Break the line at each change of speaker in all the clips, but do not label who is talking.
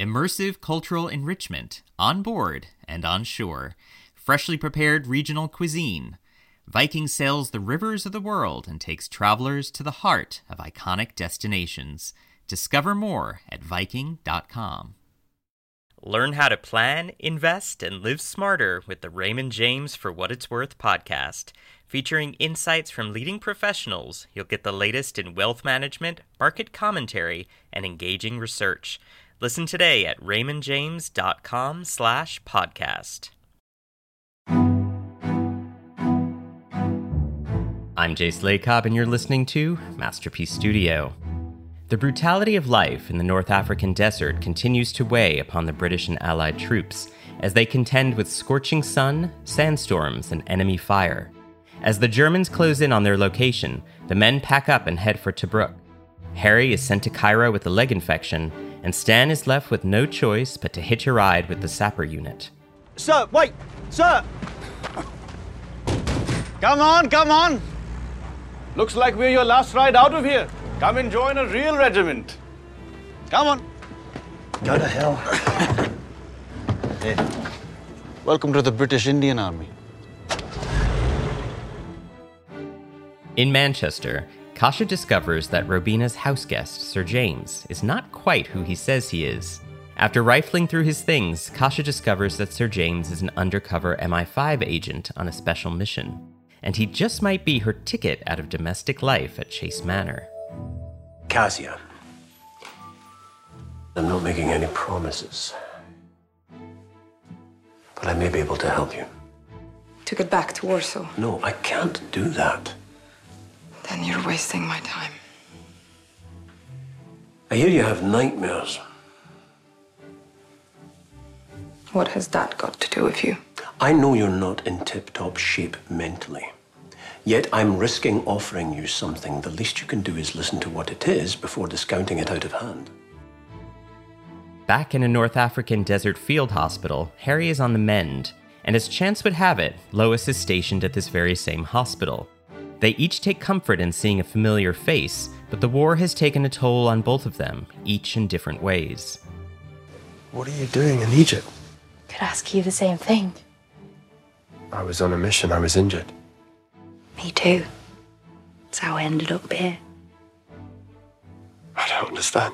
Immersive cultural enrichment on board and on shore. Freshly prepared regional cuisine. Viking sails the rivers of the world and takes travelers to the heart of iconic destinations. Discover more at Viking.com. Learn how to plan, invest, and live smarter with the Raymond James For What It's Worth podcast. Featuring insights from leading professionals, you'll get the latest in wealth management, market commentary, and engaging research. Listen today at raymondjames.com slash podcast. I'm Jace Lacob, and you're listening to Masterpiece Studio. The brutality of life in the North African desert continues to weigh upon the British and Allied troops as they contend with scorching sun, sandstorms, and enemy fire. As the Germans close in on their location, the men pack up and head for Tobruk. Harry is sent to Cairo with a leg infection, and Stan is left with no choice but to hitch a ride with the sapper unit.
Sir, wait! Sir! Come on, come on! Looks like we're your last ride out of here. Come and join a real regiment. Come on.
Go to hell.
Hey, welcome to the British Indian Army.
In Manchester, Kasia discovers that Robina's house guest, Sir James, is not quite who he says he is. After rifling through his things, Kasia discovers that Sir James is an undercover MI5 agent on a special mission, and he just might be her ticket out of domestic life at Chase Manor.
Kasia. I'm not making any promises. But I may be able to help you.
To get back to Warsaw.
No, I can't do that.
Then you're wasting my time.
I hear you have nightmares.
What has that got to do with you?
I know you're not in tip top shape mentally. Yet I'm risking offering you something. The least you can do is listen to what it is before discounting it out of hand.
Back in a North African desert field hospital, Harry is on the mend, and as chance would have it, Lois is stationed at this very same hospital. They each take comfort in seeing a familiar face, but the war has taken a toll on both of them, each in different ways.
What are you doing in Egypt?
Could ask you the same thing.
I was on a mission. I was injured.
Me too. That's how I ended up here.
I don't understand.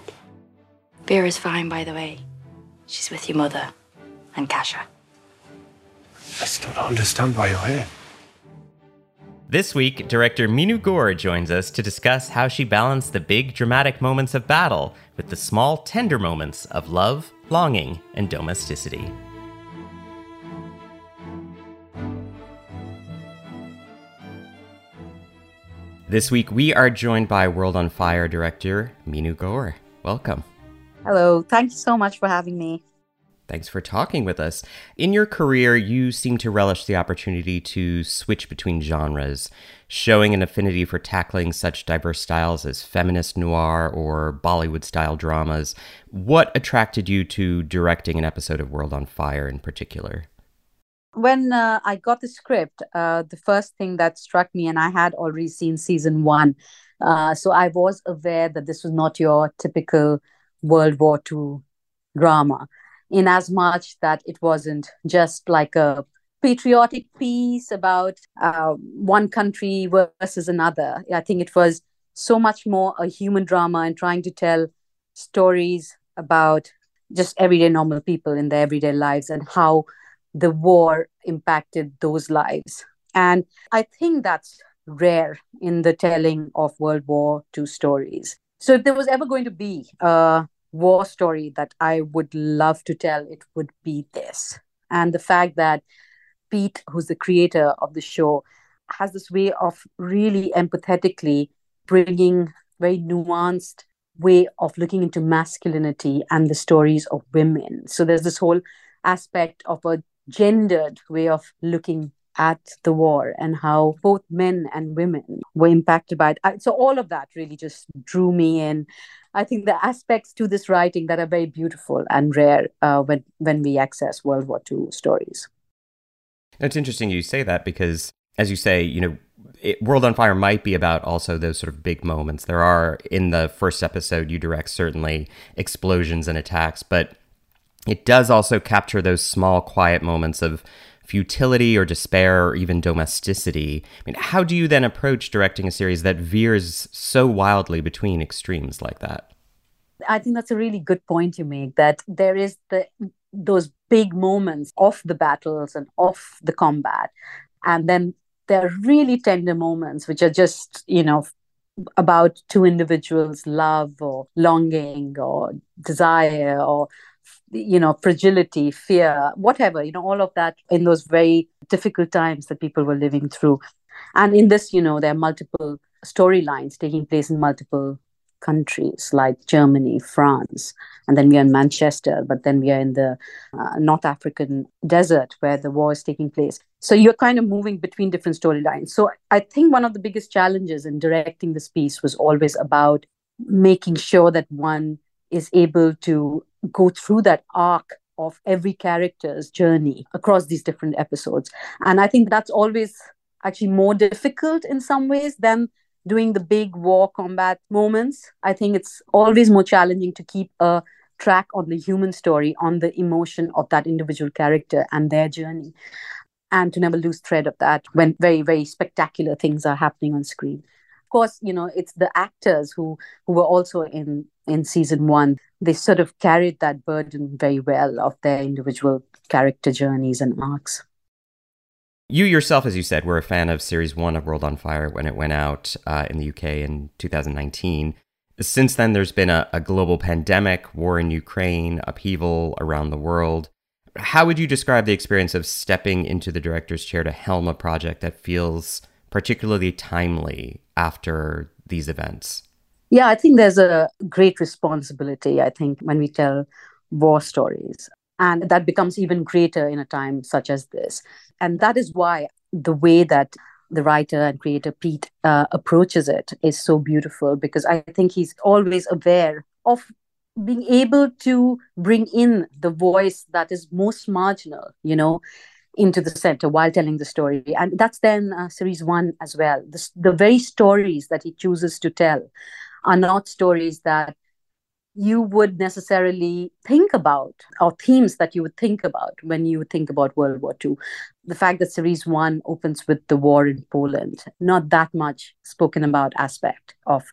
Vera's fine, by the way. She's with your mother and Kasia.
I still don't understand why you're here.
This week, director Meenu Gaur joins us to discuss how she balanced the big dramatic moments of battle with the small tender moments of love, longing, and domesticity. This week, we are joined by World on Fire director Meenu Gaur. Welcome.
Hello. Thank you so much for having me.
Thanks for talking with us. In your career, you seem to relish the opportunity to switch between genres, showing an affinity for tackling such diverse styles as feminist noir or Bollywood style dramas. What attracted you to directing an episode of World on Fire in particular?
when uh, I got the script, uh, the first thing that struck me, and I had already seen season one, uh, so I was aware that this was not your typical World War II drama, in as much that it wasn't just like a patriotic piece about uh, one country versus another. I think it was so much more a human drama and trying to tell stories about just everyday normal people in their everyday lives and how the war impacted those lives. And I think that's rare in the telling of World War II stories. So, if there was ever going to be a war story that I would love to tell, it would be this. And the fact that Pete, who's the creator of the show, has this way of really empathetically bringing very nuanced way of looking into masculinity and the stories of women. So there's this whole aspect of a gendered way of looking at the war and how both men and women were impacted by it. So all of that really just drew me in. I think the aspects to this writing that are very beautiful and rare uh, when when we access World War II stories.
It's interesting you say that because, as you say, you know, it, World on Fire might be about also those sort of big moments. There are in the first episode you direct certainly explosions and attacks, but it does also capture those small, quiet moments of futility or despair or even domesticity. I mean, how do you then approach directing a series that veers so wildly between extremes like that?
I think that's a really good point you make that there is the those big moments of the battles and of the combat and then there are really tender moments which are just you know about two individuals love or longing or desire or you know fragility fear whatever you know all of that in those very difficult times that people were living through and in this you know there are multiple storylines taking place in multiple countries like Germany, France, and then we are in Manchester, but then we are in the uh, North African desert where the war is taking place. So you're kind of moving between different storylines. So I think one of the biggest challenges in directing this piece was always about making sure that one is able to go through that arc of every character's journey across these different episodes. And I think that's always actually more difficult in some ways than doing the big war combat moments. I think it's always more challenging to keep a track on the human story, on the emotion of that individual character and their journey, and to never lose thread of that when very, very spectacular things are happening on screen. Course, you know, it's the actors who who were also in in season one. They sort of carried that burden very well of their individual character journeys and arcs.
You yourself, as you said, were a fan of Series 1 of World on Fire when it went out uh, in the UK in 2019. Since then, there's been a, a global pandemic, war in Ukraine, upheaval around the world. How would you describe the experience of stepping into the director's chair to helm a project that feels particularly timely after these events?
Yeah, I think there's a great responsibility, I think, when we tell war stories. And that becomes even greater in a time such as this. And that is why the way that the writer and creator Pete uh, approaches it is so beautiful because I think he's always aware of being able to bring in the voice that is most marginal, you know, into the center while telling the story. And that's then uh, series one as well. The, the very stories that he chooses to tell are not stories that you would necessarily think about or themes that you would think about when you think about World War II. The fact that series one opens with the war in Poland, not that much spoken about aspect of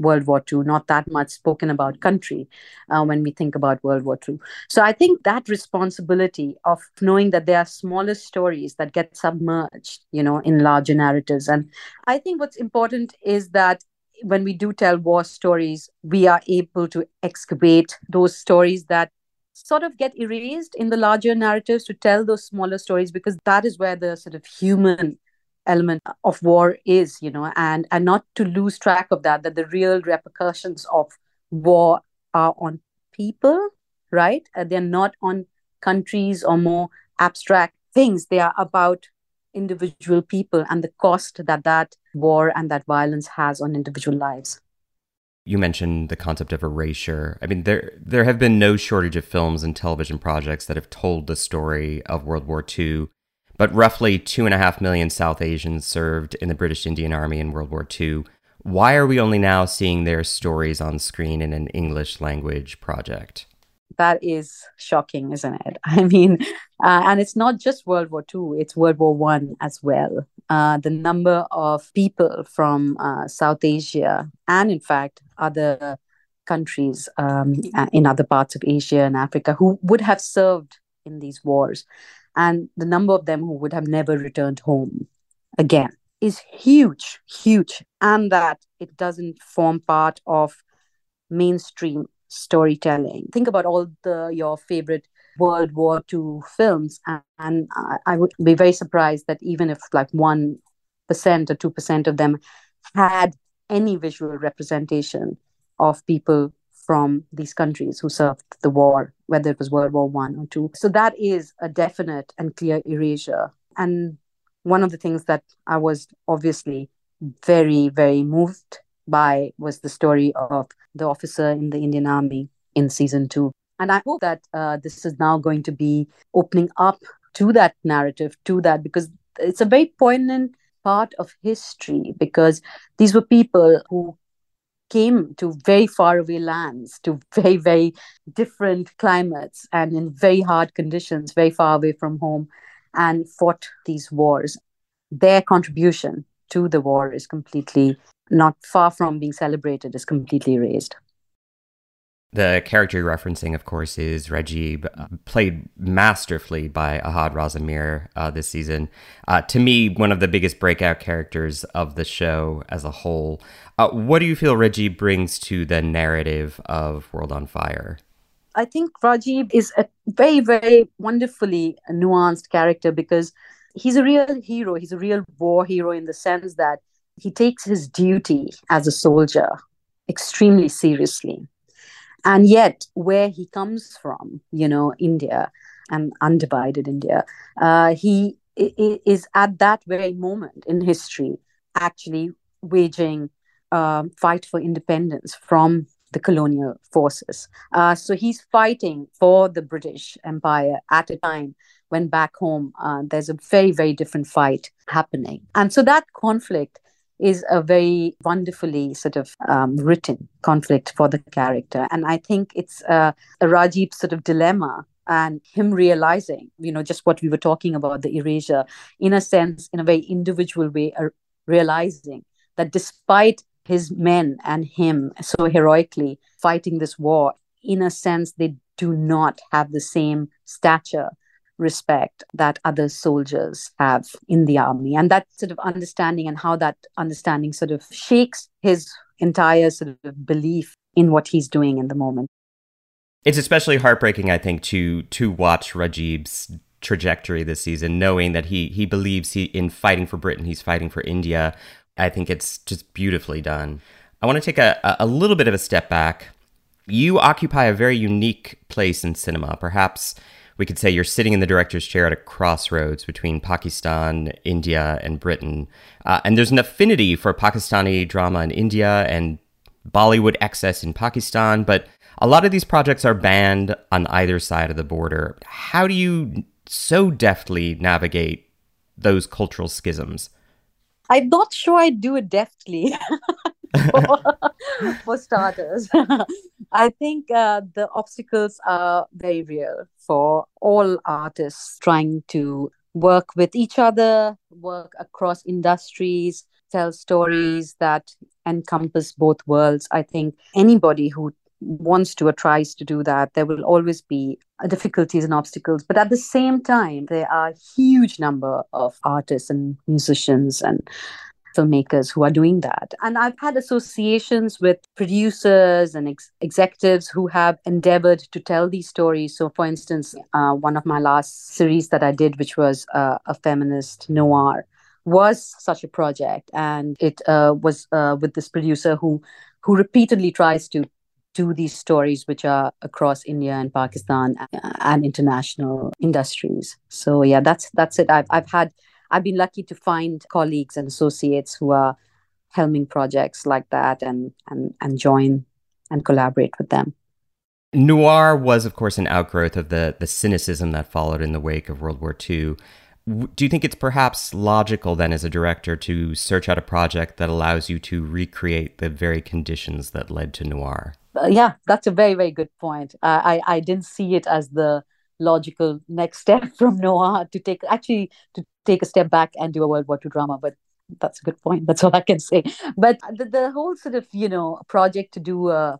World War II, not that much spoken about country uh, when we think about World War II. So I think that responsibility of knowing that there are smaller stories that get submerged, you know, in larger narratives. And I think what's important is that when we do tell war stories, we are able to excavate those stories that sort of get erased in the larger narratives to tell those smaller stories because that is where the sort of human element of war is you know and and not to lose track of that that the real repercussions of war are on people right uh, they're not on countries or more abstract things they are about individual people and the cost that that war and that violence has on individual lives.
You mentioned the concept of erasure. I mean, there there have been no shortage of films and television projects that have told the story of World War II, but roughly two and a half million South Asians served in the British Indian Army in World War II. Why are we only now seeing their stories on screen in an English language project?
that is shocking, isn't it? I mean, uh, and it's not just World War II; it's World War One as well. Uh, the number of people from uh, South Asia and, in fact, other countries um, uh, in other parts of Asia and Africa who would have served in these wars, and the number of them who would have never returned home again is huge, huge, and that it doesn't form part of mainstream storytelling. Think about all the your favorite World War II films, and, and I, I would be very surprised that even if like one percent or two percent of them had any visual representation of people from these countries who served the war, whether it was World War One or two. So that is a definite and clear erasure. And one of the things that I was obviously very, very moved by was the story of the officer in the Indian Army in season two. And I hope that uh, this is now going to be opening up to that narrative, to that, because it's a very poignant part of history because these were people who came to very far away lands, to very, very different climates, and in very hard conditions, very far away from home, and fought these wars. Their contribution to the war is completely not far from being celebrated, is completely erased.
The character you're referencing, of course, is Rajib, uh, played masterfully by Ahad Raza Mir uh, this season. Uh, to me, one of the biggest breakout characters of the show as a whole. Uh, what do you feel Rajib brings to the narrative of World on Fire?
I think Rajib is a very, very wonderfully nuanced character because he's a real hero. He's a real war hero in the sense that he takes his duty as a soldier extremely seriously and yet where he comes from you know india and undivided india uh, he is at that very moment in history actually waging a fight for independence from the colonial forces. Uh, so he's fighting for the British Empire at a time when back home uh, there's a very, very different fight happening. And so that conflict is a very wonderfully sort of um, written conflict for the character. And I think it's a Rajib sort of dilemma and him realizing, you know, just what we were talking about, the erasure, in a sense, in a very individual way, uh, realizing that despite his men and him so heroically fighting this war, in a sense, they do not have the same stature respect that other soldiers have in the army. And that sort of understanding and how that understanding sort of shakes his entire sort of belief in what he's doing in the moment.
It's especially heartbreaking, I think, to to watch Rajib's trajectory this season, knowing that he he believes he in fighting for Britain, he's fighting for India. I think it's just beautifully done. I want to take a, a little bit of a step back. You occupy a very unique place in cinema, perhaps we could say you're sitting in the director's chair at a crossroads between Pakistan, India, and Britain. Uh, and there's an affinity for Pakistani drama in India and Bollywood excess in Pakistan, but a lot of these projects are banned on either side of the border. How do you so deftly navigate those cultural schisms?
I'm not sure I do it deftly. for, starters. I think uh, the obstacles are very real for all artists trying to work with each other, work across industries, tell stories that encompass both worlds. I think anybody who wants to or tries to do that, there will always be difficulties and obstacles. But at the same time, there are a huge number of artists and musicians and filmmakers who are doing that. And I've had associations with producers and ex- executives who have endeavored to tell these stories. So, for instance, uh, one of my last series that I did, which was uh, a feminist noir, was such a project, and it uh, was uh, with this producer who who repeatedly tries to do these stories which are across India and Pakistan uh, and international industries. So yeah, that's that's it. I've I've had I've been lucky to find colleagues and associates who are helming projects like that and and and join and collaborate with them.
Noir was, of course, an outgrowth of the the cynicism that followed in the wake of World War II. Do you think it's perhaps logical then, as a director, to search out a project that allows you to recreate the very conditions that led to noir?
Uh, yeah, that's a very very good point. Uh, I I didn't see it as the logical next step from noir to take actually to take a step back and do a World War II drama. But that's a good point. That's all I can say. But the, the whole sort of, you know, project to do a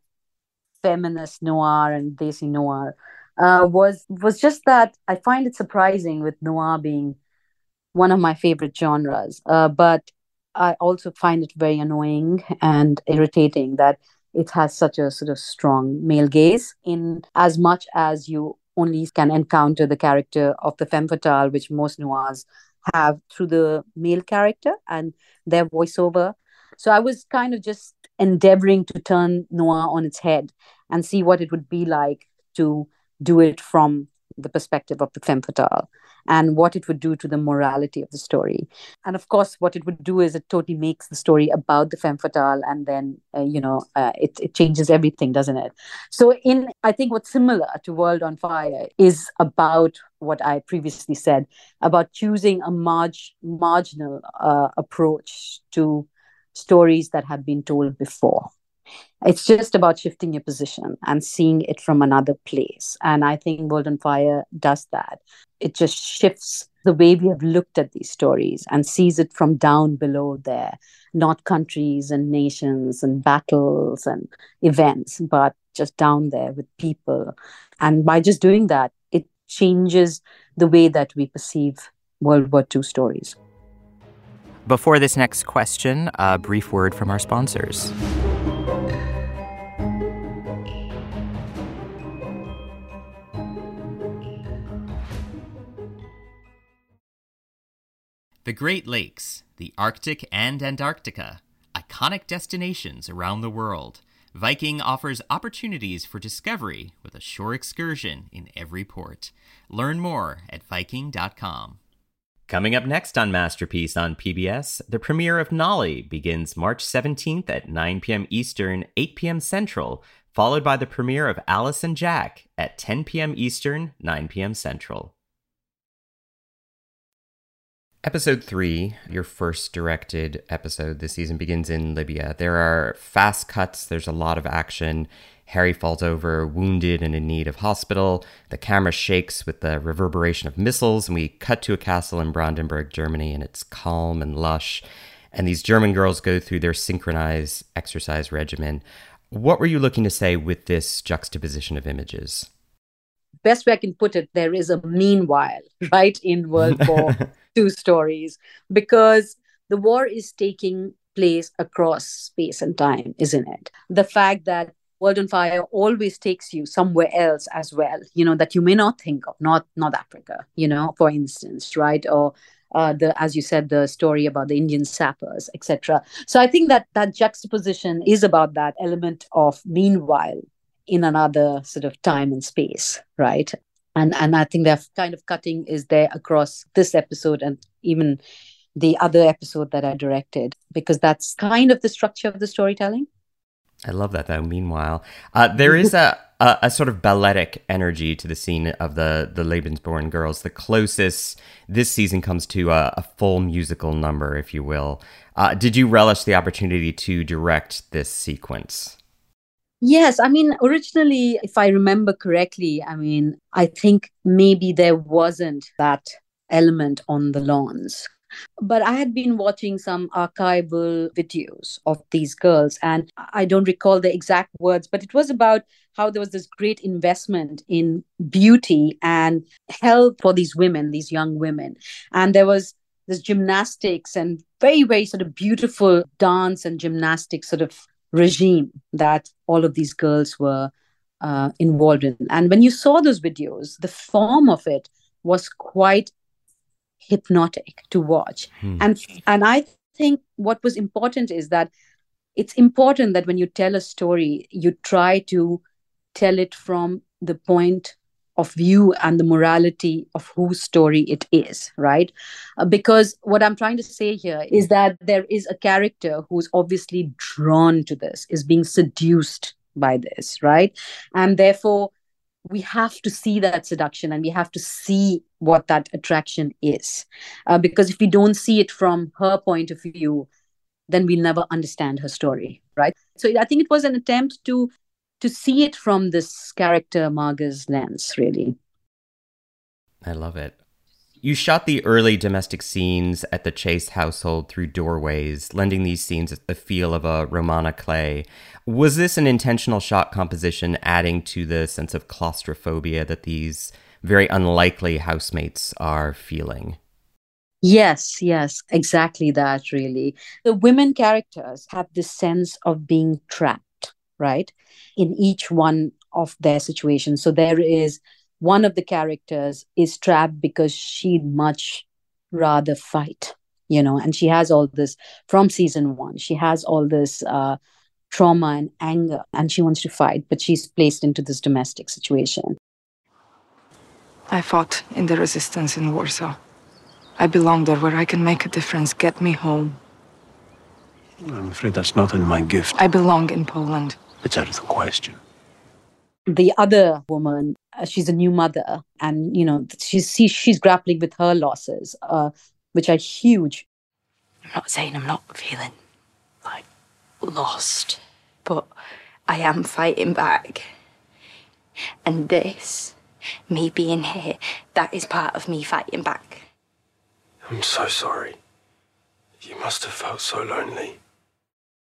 feminist noir and desi noir uh, was was just that I find it surprising with noir being one of my favorite genres. Uh, but I also find it very annoying and irritating that it has such a sort of strong male gaze in as much as you only can encounter the character of the femme fatale, which most noirs have through the male character and their voiceover. So I was kind of just endeavoring to turn noir on its head and see what it would be like to do it from the perspective of the femme fatale and what it would do to the morality of the story. And of course, what it would do is it totally makes the story about the femme fatale, and then uh, you know uh, it it changes everything, doesn't it? So, in I think what's similar to World on Fire is about what I previously said about choosing a marg- marginal uh, approach to stories that have been told before. It's just about shifting your position and seeing it from another place. And I think World on Fire does that. It just shifts the way we have looked at these stories and sees it from down below there, not countries and nations and battles and events, but just down there with people. And by just doing that, it changes the way that we perceive World War II stories.
Before this next question, a brief word from our sponsors.
The Great Lakes, the Arctic and Antarctica, iconic destinations around the world. Viking offers opportunities for discovery with a shore excursion in every port. Learn more at Viking.com. Coming up next on Masterpiece on PBS, the premiere of Nolly begins March 17th at 9 p.m. Eastern, 8 p.m. Central, followed by the premiere of Alice and Jack at 10 p.m. Eastern, 9 p.m. Central.
Episode 3, your first directed episode this season, begins in Libya. There are fast cuts, there's a lot of action. Harry falls over, wounded and in need of hospital. The camera shakes with the reverberation of missiles, and we cut to a castle in Brandenburg, Germany, and it's calm and lush. And these German girls go through their synchronized exercise regimen. What were you looking to say with this juxtaposition of images?
Best way I can put it, there is a meanwhile, right, in World War II stories, because the war is taking place across space and time, isn't it? The fact that World on Fire always takes you somewhere else as well, you know, that you may not think of, not not Africa, you know, for instance, right? Or uh, the as you said, the story about the Indian sappers, etc. So I think that that juxtaposition is about that element of meanwhile in another sort of time and space, right? And and I think that kind of cutting is there across this episode and even the other episode that I directed because that's kind of the structure of the storytelling.
I love that though. Meanwhile, uh, there is a, a, a sort of balletic energy to the scene of the the Lebensborn girls. The closest this season comes to a, a full musical number, if you will. Uh, did you relish the opportunity to direct this sequence?
Yes, I mean, originally, if I remember correctly, I mean, I think maybe there wasn't that element on the lawns but I had been watching some archival videos of these girls, and I don't recall the exact words, but it was about how there was this great investment in beauty and health for these women, these young women. And there was this gymnastics and very, very sort of beautiful dance and gymnastics sort of regime that all of these girls were uh, involved in. And when you saw those videos, the form of it was quite hypnotic to watch hmm. and and i think what was important is that it's important that when you tell a story you try to tell it from the point of view and the morality of whose story it is right? Uh, because what i'm trying to say here is that there is a character who's obviously drawn to this is being seduced by this right? And therefore we have to see that seduction and we have to see what that attraction is. Uh, because if we don't see it from her point of view then we'll never understand her story right? So i think it was an attempt to to see it from this character marga's lens really
i love it you shot the early domestic scenes at the Chase household through doorways, lending these scenes the feel of a roman à clef. Was this an intentional shot composition, adding to the sense of claustrophobia that these very unlikely housemates are feeling?
Yes, yes, exactly that, really. The women characters have this sense of being trapped, right, in each one of their situations. So there is one of the characters is trapped because she'd much rather fight you know and she has all this from season one. She has all this uh, trauma and anger and she wants to fight but she's placed into this domestic situation.
I fought in the resistance in warsaw. I belong there where i can make a difference. Get me home.
I'm afraid that's not in my gift.
I belong in poland
it's out of the question
the other woman uh, she's a new mother and you know she's she's, she's grappling with her losses uh, which are huge
i'm not saying i'm not feeling like lost but I am fighting back. And this, me being here, that is part of me fighting back.
I'm so sorry. You must have felt so lonely.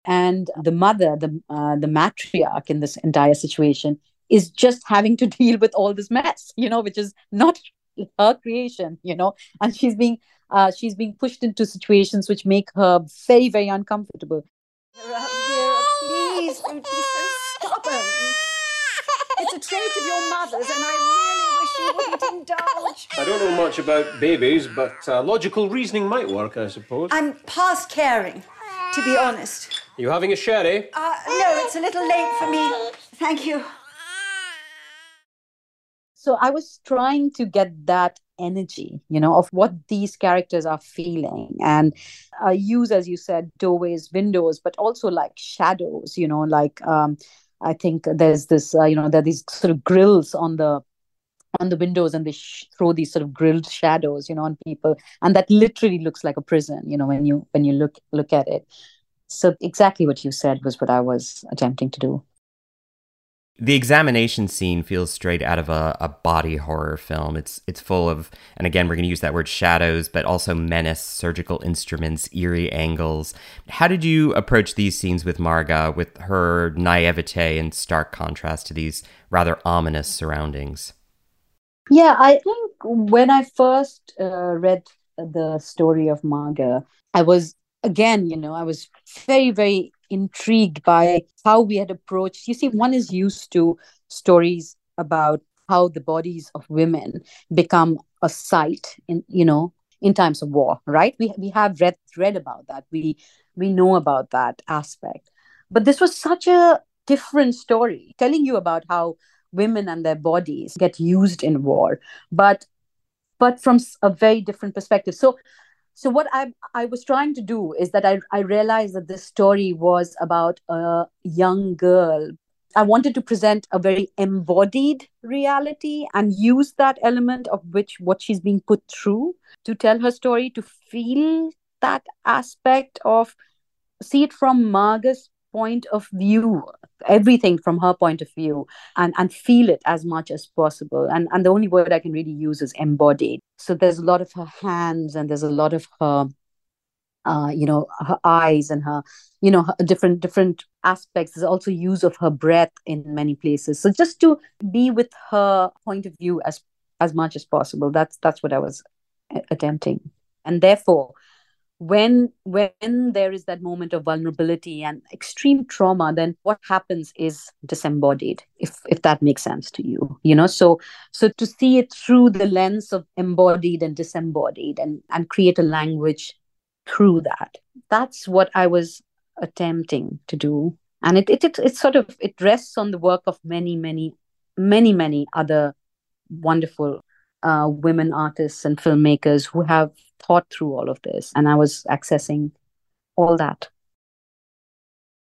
And the mother, the uh, the matriarch in this entire situation, is just having to deal with all this mess, you know, which is not her creation, you know, and she's being uh, she's being pushed into situations which make her very, very uncomfortable.
Please don't be so stubborn. It's a trait of your mother's, and I really wish you wouldn't indulge.
I don't know much about babies, but uh, logical reasoning might work, I suppose.
I'm past caring, to be honest.
You having a sherry?
Uh, no, it's a little late for me. Thank you.
So I was trying to get that energy, you know, of what these characters are feeling and uh, use, as you said, doorways, windows, but also like shadows, you know, like um, I think there's this, uh, you know, there are these sort of grills on the on the windows and they sh- throw these sort of grilled shadows you know on people and that literally looks like a prison you know when you when you look look at it so exactly what you said was what i was attempting to do
the examination scene feels straight out of a, a body horror film. It's it's full of, and again, we're going to use that word shadows, but also menace, surgical instruments, eerie angles. How did you approach these scenes with Marga, with her naivete in stark contrast to these rather ominous surroundings?
Yeah, I think when I first uh, read the story of Marga, I was again, you know, I was very, very intrigued by how we had approached. You see, one is used to stories about how the bodies of women become a site in, you know, in times of war, right? We we have read read about that. We we know about that aspect. But this was such a different story, telling you about how women and their bodies get used in war, but but from a very different perspective. So so what I I was trying to do is that I I realized that this story was about a young girl. I wanted to present a very embodied reality and use that element of which what she's being put through to tell her story, to feel that aspect of see it from Marga's point of view everything from her point of view and and feel it as much as possible. And and the only word i can really use is embodied so there's a lot of her hands and there's a lot of her uh, you know her eyes and her you know her different different aspects. There's also use of her breath in many places. So just to be with her point of view as as much as possible. That's that's what i was attempting. And therefore when when there is that moment of vulnerability and extreme trauma then what happens is disembodied if if that makes sense to you you know? So so to see it through the lens of embodied and disembodied and and create a language through that that's what i was attempting to do. And it it it, it sort of it rests on the work of many many many many other wonderful uh, women artists and filmmakers who have thought through all of this. And I was accessing all that.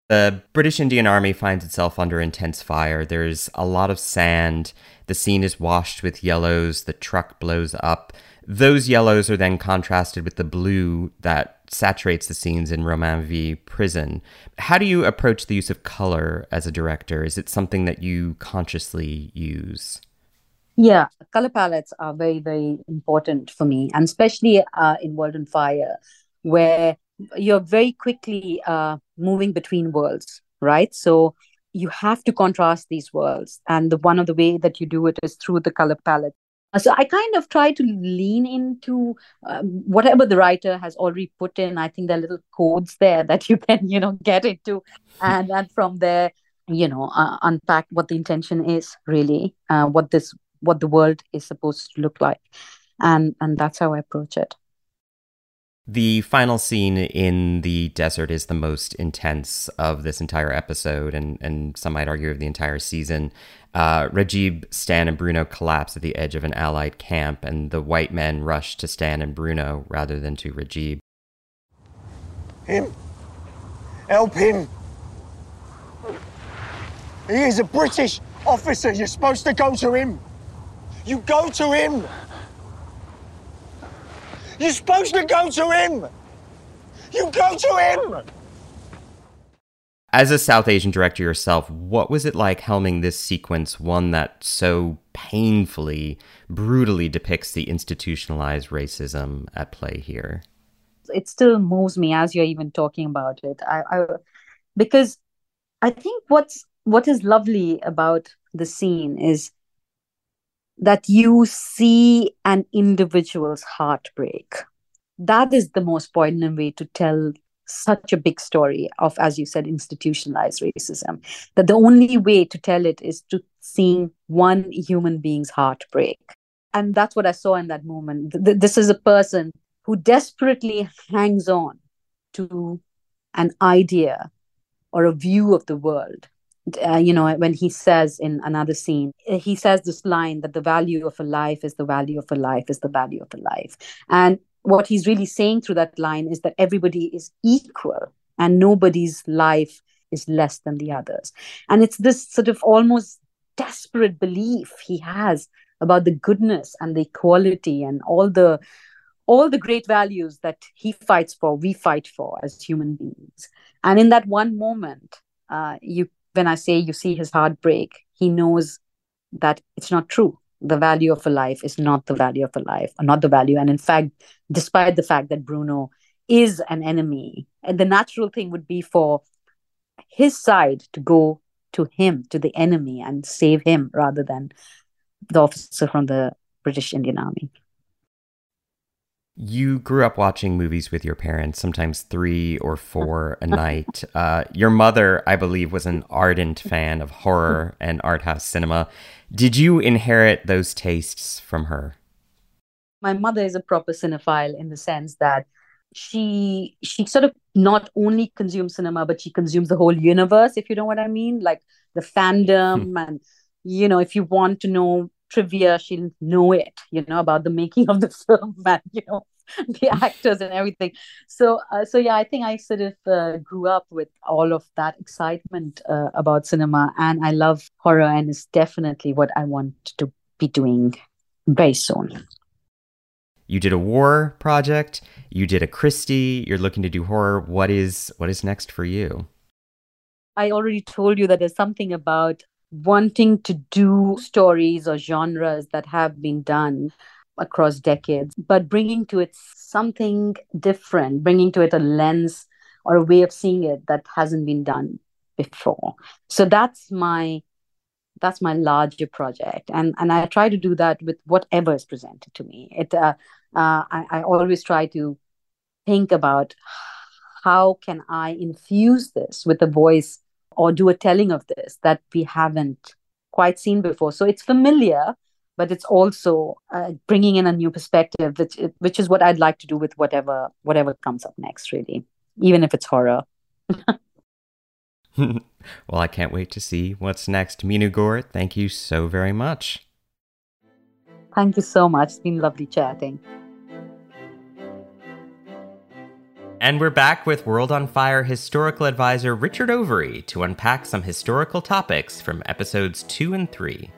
The British Indian Army finds itself under intense fire. There's a lot of sand. The scene is washed with yellows. The truck blows up. Those yellows are then contrasted with the blue that saturates the scenes in Romainville prison. How do you approach the use of color as a director? Is it something that you consciously use?
Yeah, color palettes are very, very important for me, and especially uh, in World on Fire, where you're very quickly uh, moving between worlds, right? So you have to contrast these worlds, and the one of the way that you do it is through the color palette. Uh, so I kind of try to lean into um, whatever the writer has already put in. I think there are little codes there that you can, you know, get into, and and from there, you know, uh, unpack what the intention is really, uh, what this what the world is supposed to look like and and that's how i approach it
the final scene in the desert is the most intense of this entire episode, and, and some might argue of the entire season. Uh, Rajib, Stan, and Bruno collapse at the edge of an Allied camp, and the white men rush to Stan and Bruno rather than to Rajib.
Him. Help him. He is a British officer. You're supposed to go to him. You go to him. You're supposed to go to him. You go to him.
As a South Asian director yourself, what was it like helming this sequence, one that so painfully, brutally depicts the institutionalized racism at play here?
It still moves me as you're even talking about it. I, I because I think what's what is lovely about the scene is that you see an individual's heartbreak. That is the most poignant way to tell such a big story of, as you said, institutionalized racism. That the only way to tell it is to seeing one human being's heartbreak. And that's what I saw in that moment. This is a person who desperately hangs on to an idea or a view of the world uh, you know, when he says in another scene, uh, he says this line that the value of a life is the value of a life is the value of a life. And what he's really saying through that line is that everybody is equal and nobody's life is less than the others. And it's this sort of almost desperate belief he has about the goodness and the equality and all the all the great values that he fights for we fight for as human beings and in that one moment uh, you when I say you see his heart break, he knows that it's not true. The value of a life is not the value of a life, not the value. And in fact, despite the fact that Bruno is an enemy, and the natural thing would be for his side to go to him, to the enemy, and save him rather than the officer from the British Indian Army.
You grew up watching movies with your parents, sometimes three or four a night. Uh, your mother, I believe, was an ardent fan of horror and art house cinema. Did you inherit those tastes from her?
My mother is a proper cinephile in the sense that she she sort of not only consumes cinema, but she consumes the whole universe, if you know what I mean, like the fandom hmm. and you know, if you want to know trivia she'll know it you know about the making of the film and you know the actors and everything. So uh, so yeah i think i sort of uh, grew up with all of that excitement uh, about cinema and i love horror and it's definitely what i want to be doing very soon.
You did a war project you did a christie you're looking to do horror. What is what is next for you?
I already told you that there's something about wanting to do stories or genres that have been done across decades, but bringing to it something different, bringing to it a lens or a way of seeing it that hasn't been done before. So that's my that's my larger project, and and I try to do that with whatever is presented to me. It uh, uh, I, I always try to think about how can I infuse this with a voice or do a telling of this that we haven't quite seen before. So it's familiar, but it's also uh, bringing in a new perspective, which which is what I'd like to do with whatever whatever comes up next, really, even if it's horror.
well, I can't wait to see what's next. Meenu Gaur, thank you so very much.
Thank you so much. It's been lovely chatting.
And we're back with World on Fire historical advisor Richard Overy to unpack some historical topics from episodes 2 and 3.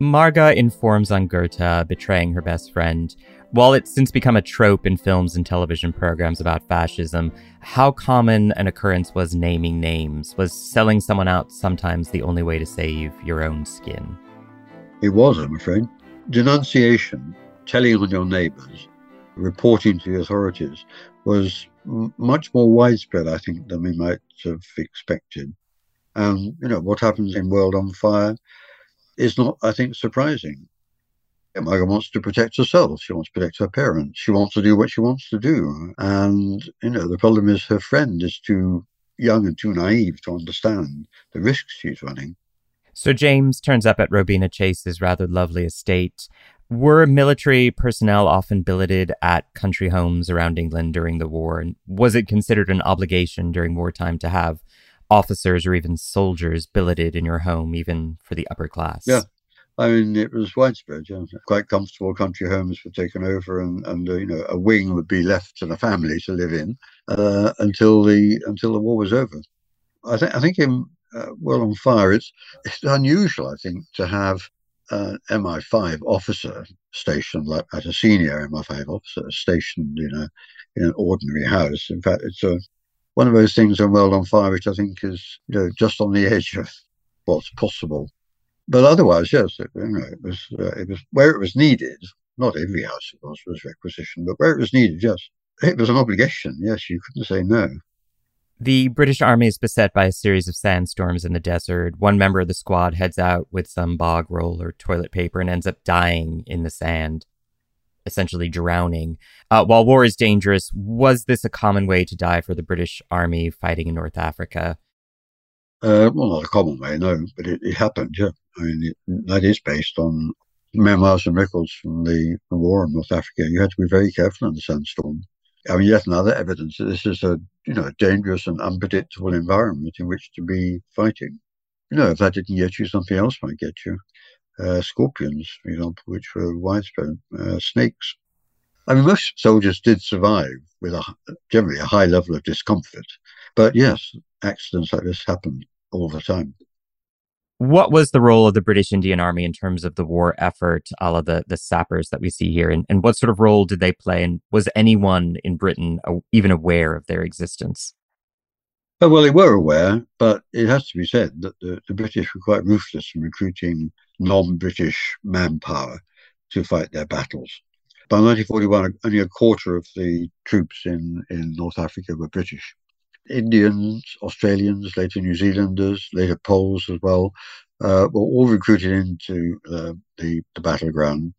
Marga informs on Goethe betraying her best friend. While it's since become a trope in films and television programs about fascism, how common an occurrence was naming names? Was selling someone out sometimes the only way to save your own skin?
It was, I'm afraid. Denunciation, telling on your neighbors, reporting to the authorities was much more widespread, I think, than we might have expected. And, you know, what happens in World on Fire is not, I think, surprising. Marga wants to protect herself. She wants to protect her parents. She wants to do what she wants to do. And, you know, the problem is her friend is too young and too naive to understand the risks she's running.
So James turns up at Robina Chase's rather lovely estate. Were military personnel often billeted at country homes around England during the war? And was it considered an obligation during wartime to have officers or even soldiers billeted in your home, even for the upper class?
Yeah. I mean, it was widespread. Yeah. Quite comfortable country homes were taken over, and, and uh, you know a wing would be left to the family to live in uh, until the until the war was over. I think I think in uh, World on Fire, it's it's unusual. I think to have an MI5 officer stationed at a senior MI5 officer stationed in a in an ordinary house. In fact, it's a one of those things on World on Fire, which I think is you know just on the edge of what's possible. But otherwise, yes, it, you know, it was uh, it was where it was needed. Not every house, of course, was requisitioned, but where it was needed, yes, it was an obligation. Yes, you couldn't say no.
The British Army is beset by a series of sandstorms in the desert. One member of the squad heads out with some bog roll or toilet paper and ends up dying in the sand, essentially drowning. Uh, while war is dangerous, was this a common way to die for the British Army fighting in North Africa?
Uh, well, not a common way, no, but it, it happened, yeah. I mean, it, that is based on memoirs and records from the, the war in North Africa. You had to be very careful in the sandstorm. I mean, yet another evidence that this is a you know dangerous and unpredictable environment in which to be fighting. You know, if that didn't get you, something else might get you. Uh, scorpions, for example, which were widespread. Uh, snakes. I mean, most soldiers did survive with a generally a high level of discomfort, but yes, accidents like this happened all the time.
What was the role of the British Indian Army in terms of the war effort, all of the, the sappers that we see here? And, and what sort of role did they play? And was anyone in Britain even aware of their existence?
Oh, well, they were aware, but it has to be said that the, the British were quite ruthless in recruiting non British manpower to fight their battles. By 1941, only a quarter of the troops in, in North Africa were British. Indians, Australians, later New Zealanders, later Poles as well, uh, were all recruited into uh, the, the battleground.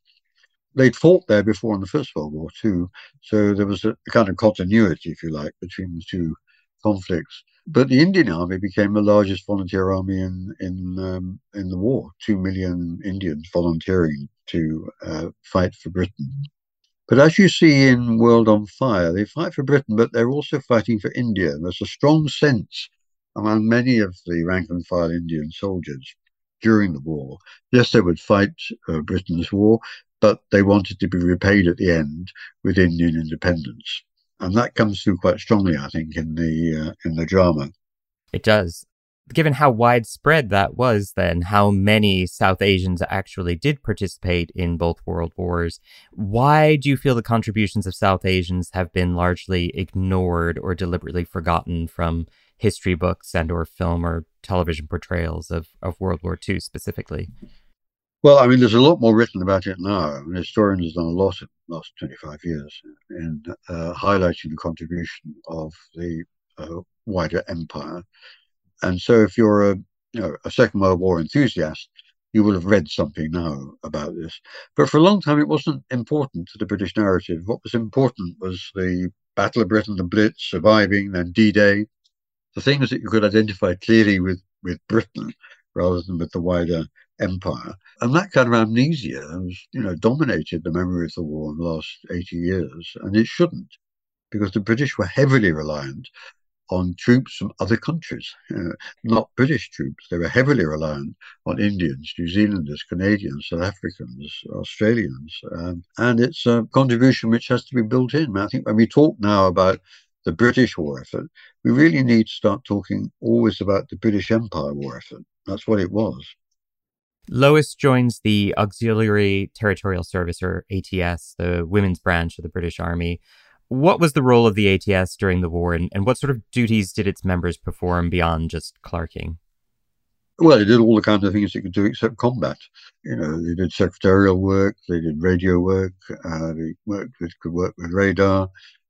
They'd fought there before in the First World War too, so there was a kind of continuity, if you like, between the two conflicts. But the Indian Army became the largest volunteer army in in um, in the war. Two million Indians volunteering to uh, fight for Britain. But as you see in World on Fire, they fight for Britain, but they're also fighting for India. And there's a strong sense among many of the rank and file Indian soldiers during the war. Yes, they would fight uh, Britain's war, but they wanted to be repaid at the end with Indian independence, and that comes through quite strongly, I think, in the uh, in the drama.
It does given how widespread that was, then how many South Asians actually did participate in both world wars, why do you feel the contributions of South Asians have been largely ignored or deliberately forgotten from history books and or film or television portrayals of, of World War II specifically?
Well, I mean, there's a lot more written about it now. I mean, historians have done a lot in the last 25 years in uh, highlighting the contribution of the uh, wider empire and so, if you're a you know a Second World War enthusiast, you will have read something now about this. But for a long time, it wasn't important to the British narrative. What was important was the Battle of Britain, the Blitz, surviving, then D-Day, the things that you could identify clearly with with Britain rather than with the wider empire. And that kind of amnesia has, you know, dominated the memory of the war in the last 80 years, and it shouldn't, because the British were heavily reliant on troops from other countries, uh, not British troops. They were heavily reliant on Indians, New Zealanders, Canadians, South Africans, Australians. Um, and it's a contribution which has to be built in. I think when we talk now about the British war effort, we really need to start talking always about the British Empire war effort. That's what it was.
Lois joins the Auxiliary Territorial Service, or ATS, the women's branch of the British Army, what was the role of the ATS during the war, and, and what sort of duties did its members perform beyond just clerking?
Well, they did all the kinds of things they could do except combat. You know, they did secretarial work, they did radio work, uh, they worked with, could work with radar.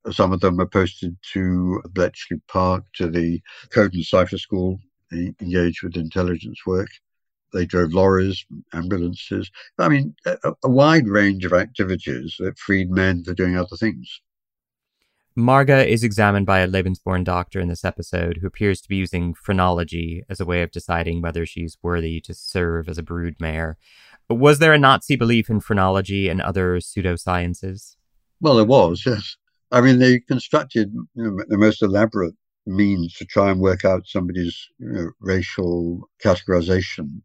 Some of them were posted to Bletchley Park, to the Code and Cipher School, they engaged with intelligence work. They drove lorries, ambulances. I mean, a, a wide range of activities that freed men for doing other things.
Marga is examined by a Lebensborn doctor in this episode who appears to be using phrenology as a way of deciding whether she's worthy to serve as a broodmare. Was there a Nazi belief in phrenology and other pseudosciences?
Well, there was, yes. I mean, they constructed you know, the most elaborate means to try and work out somebody's you know, racial categorization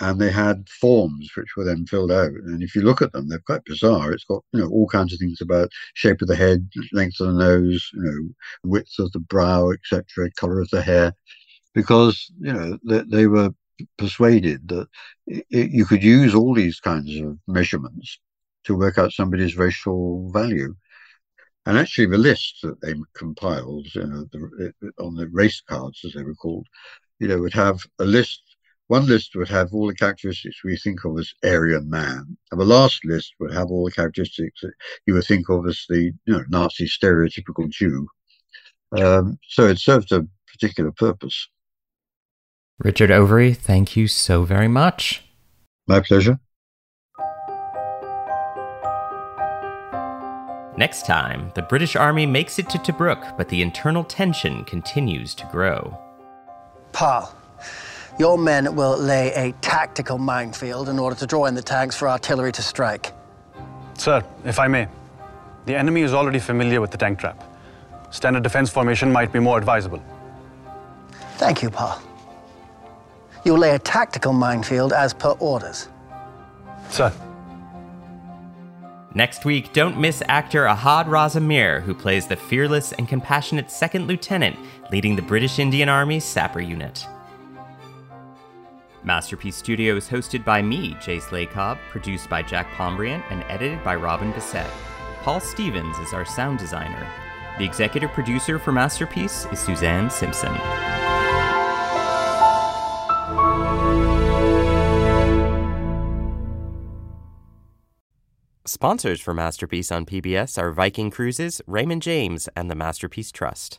and they had forms which were then filled out. And if you look at them, they're quite bizarre. It's got you know all kinds of things about shape of the head, length of the nose, you know, width of the brow, etc., color of the hair, because you know they, they were persuaded that it, you could use all these kinds of measurements to work out somebody's racial value. And actually, the list that they compiled you know, the, on the race cards, as they were called, you know, would have a list. One list would have all the characteristics we think of as Aryan man, and the last list would have all the characteristics that you would think of as the you know Nazi stereotypical Jew. Um, so it served a particular purpose.
Richard Overy, thank you so very much.
My pleasure.
Next time, the British Army makes it to Tobruk, but the internal tension continues to grow.
Paul, your men will lay a tactical minefield in order to draw in the tanks for artillery to strike.
Sir, if I may, the enemy is already familiar with the tank trap. Standard defense formation might be more advisable.
Thank you, Paul. You'll lay a tactical minefield as per orders.
Sir.
Next week, don't miss actor Ahad Raza Mir, who plays the fearless and compassionate second lieutenant leading the British Indian Army Sapper Unit. Masterpiece Studio is hosted by me, Jace Lacob, produced by Jack Pombriant, and edited by Robin Bissett. Paul Stevens is our sound designer. The executive producer for Masterpiece is Susanne Simpson. Sponsors for Masterpiece on PBS are Viking Cruises, Raymond James, and the Masterpiece Trust.